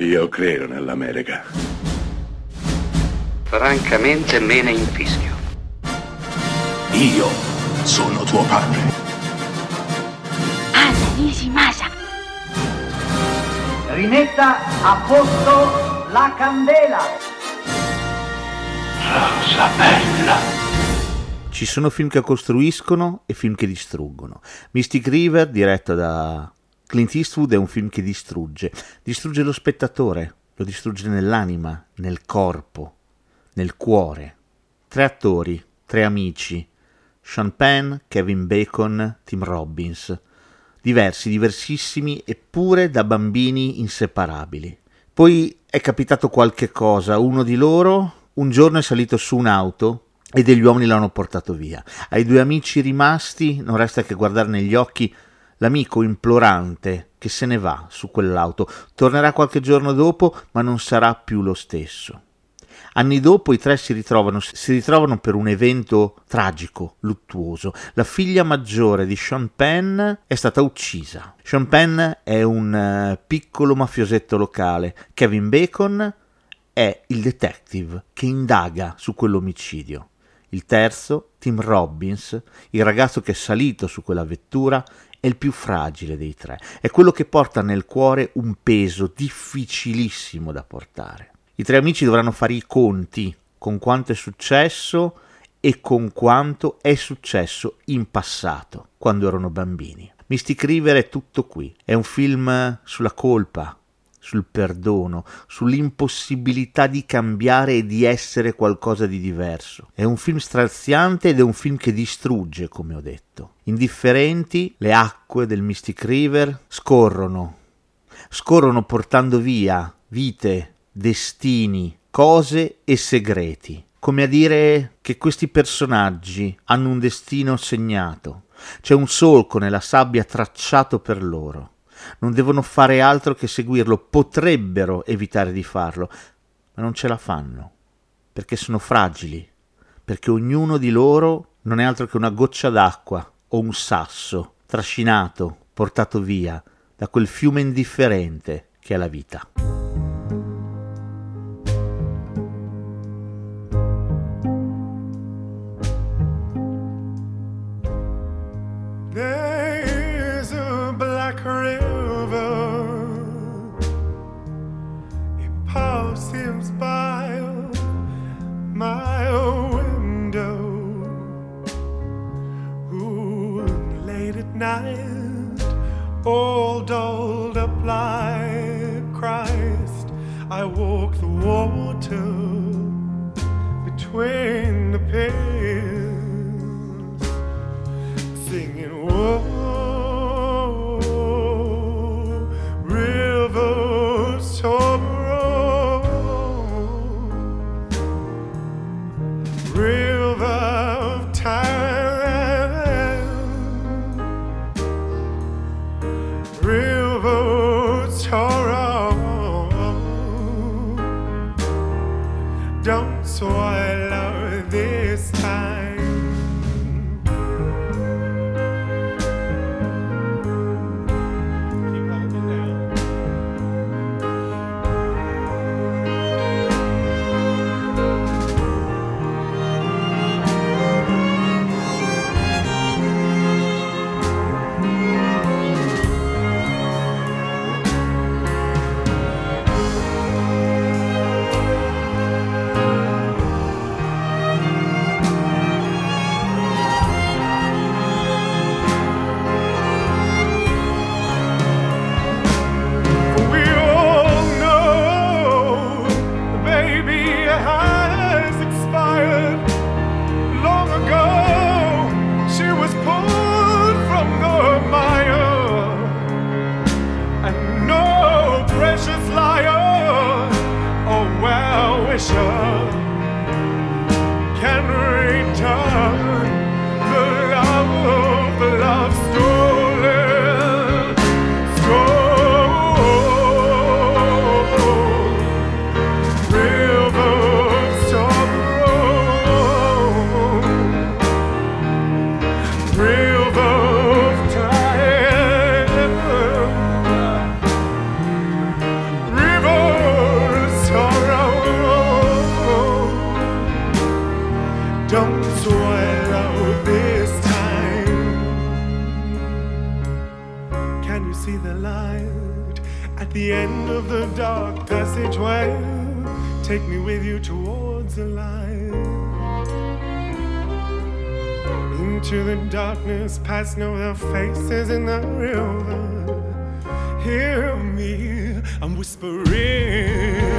Io credo nell'America. Francamente me ne infischio. Io sono tuo padre. Anna Nishimasa. Rimetta a posto la candela. Rosa bella. Ci sono film che costruiscono e film che distruggono. Mystic River, diretto da Clint Eastwood, è un film che distrugge. Distrugge lo spettatore, lo distrugge nell'anima, nel corpo, nel cuore. Tre attori, tre amici. Sean Penn, Kevin Bacon, Tim Robbins. Diversi, diversissimi, eppure da bambini inseparabili. Poi è capitato qualche cosa. Uno di loro un giorno è salito su un'auto e degli uomini l'hanno portato via. Ai due amici rimasti non resta che guardare negli occhi l'amico implorante che se ne va su quell'auto. Tornerà qualche giorno dopo, ma non sarà più lo stesso. Anni dopo i tre si ritrovano, si ritrovano per un evento tragico, luttuoso. La figlia maggiore di Sean Penn è stata uccisa. Sean Penn è un uh, piccolo mafiosetto locale. Kevin Bacon è il detective che indaga su quell'omicidio. Il terzo, Tim Robbins, il ragazzo che è salito su quella vettura, è il più fragile dei tre, è quello che porta nel cuore un peso difficilissimo da portare. I tre amici dovranno fare i conti con quanto è successo e con quanto è successo in passato, quando erano bambini. Mystic River è tutto qui, è un film sulla colpa, sul perdono, sull'impossibilità di cambiare e di essere qualcosa di diverso. È un film straziante ed è un film che distrugge, come ho detto. Indifferenti, le acque del Mystic River scorrono, scorrono portando via vite, destini, cose e segreti. Come a dire che questi personaggi hanno un destino segnato. C'è un solco nella sabbia tracciato per loro non devono fare altro che seguirlo, potrebbero evitare di farlo, ma non ce la fanno, perché sono fragili, perché ognuno di loro non è altro che una goccia d'acqua o un sasso trascinato, portato via da quel fiume indifferente che è la vita. Night, all dolled up like Christ. I walk the water between don't swallow. River see the light at the end of the dark passageway. Take me with you towards the light. Into the darkness, past no other faces in the river. Hear me, I'm whispering.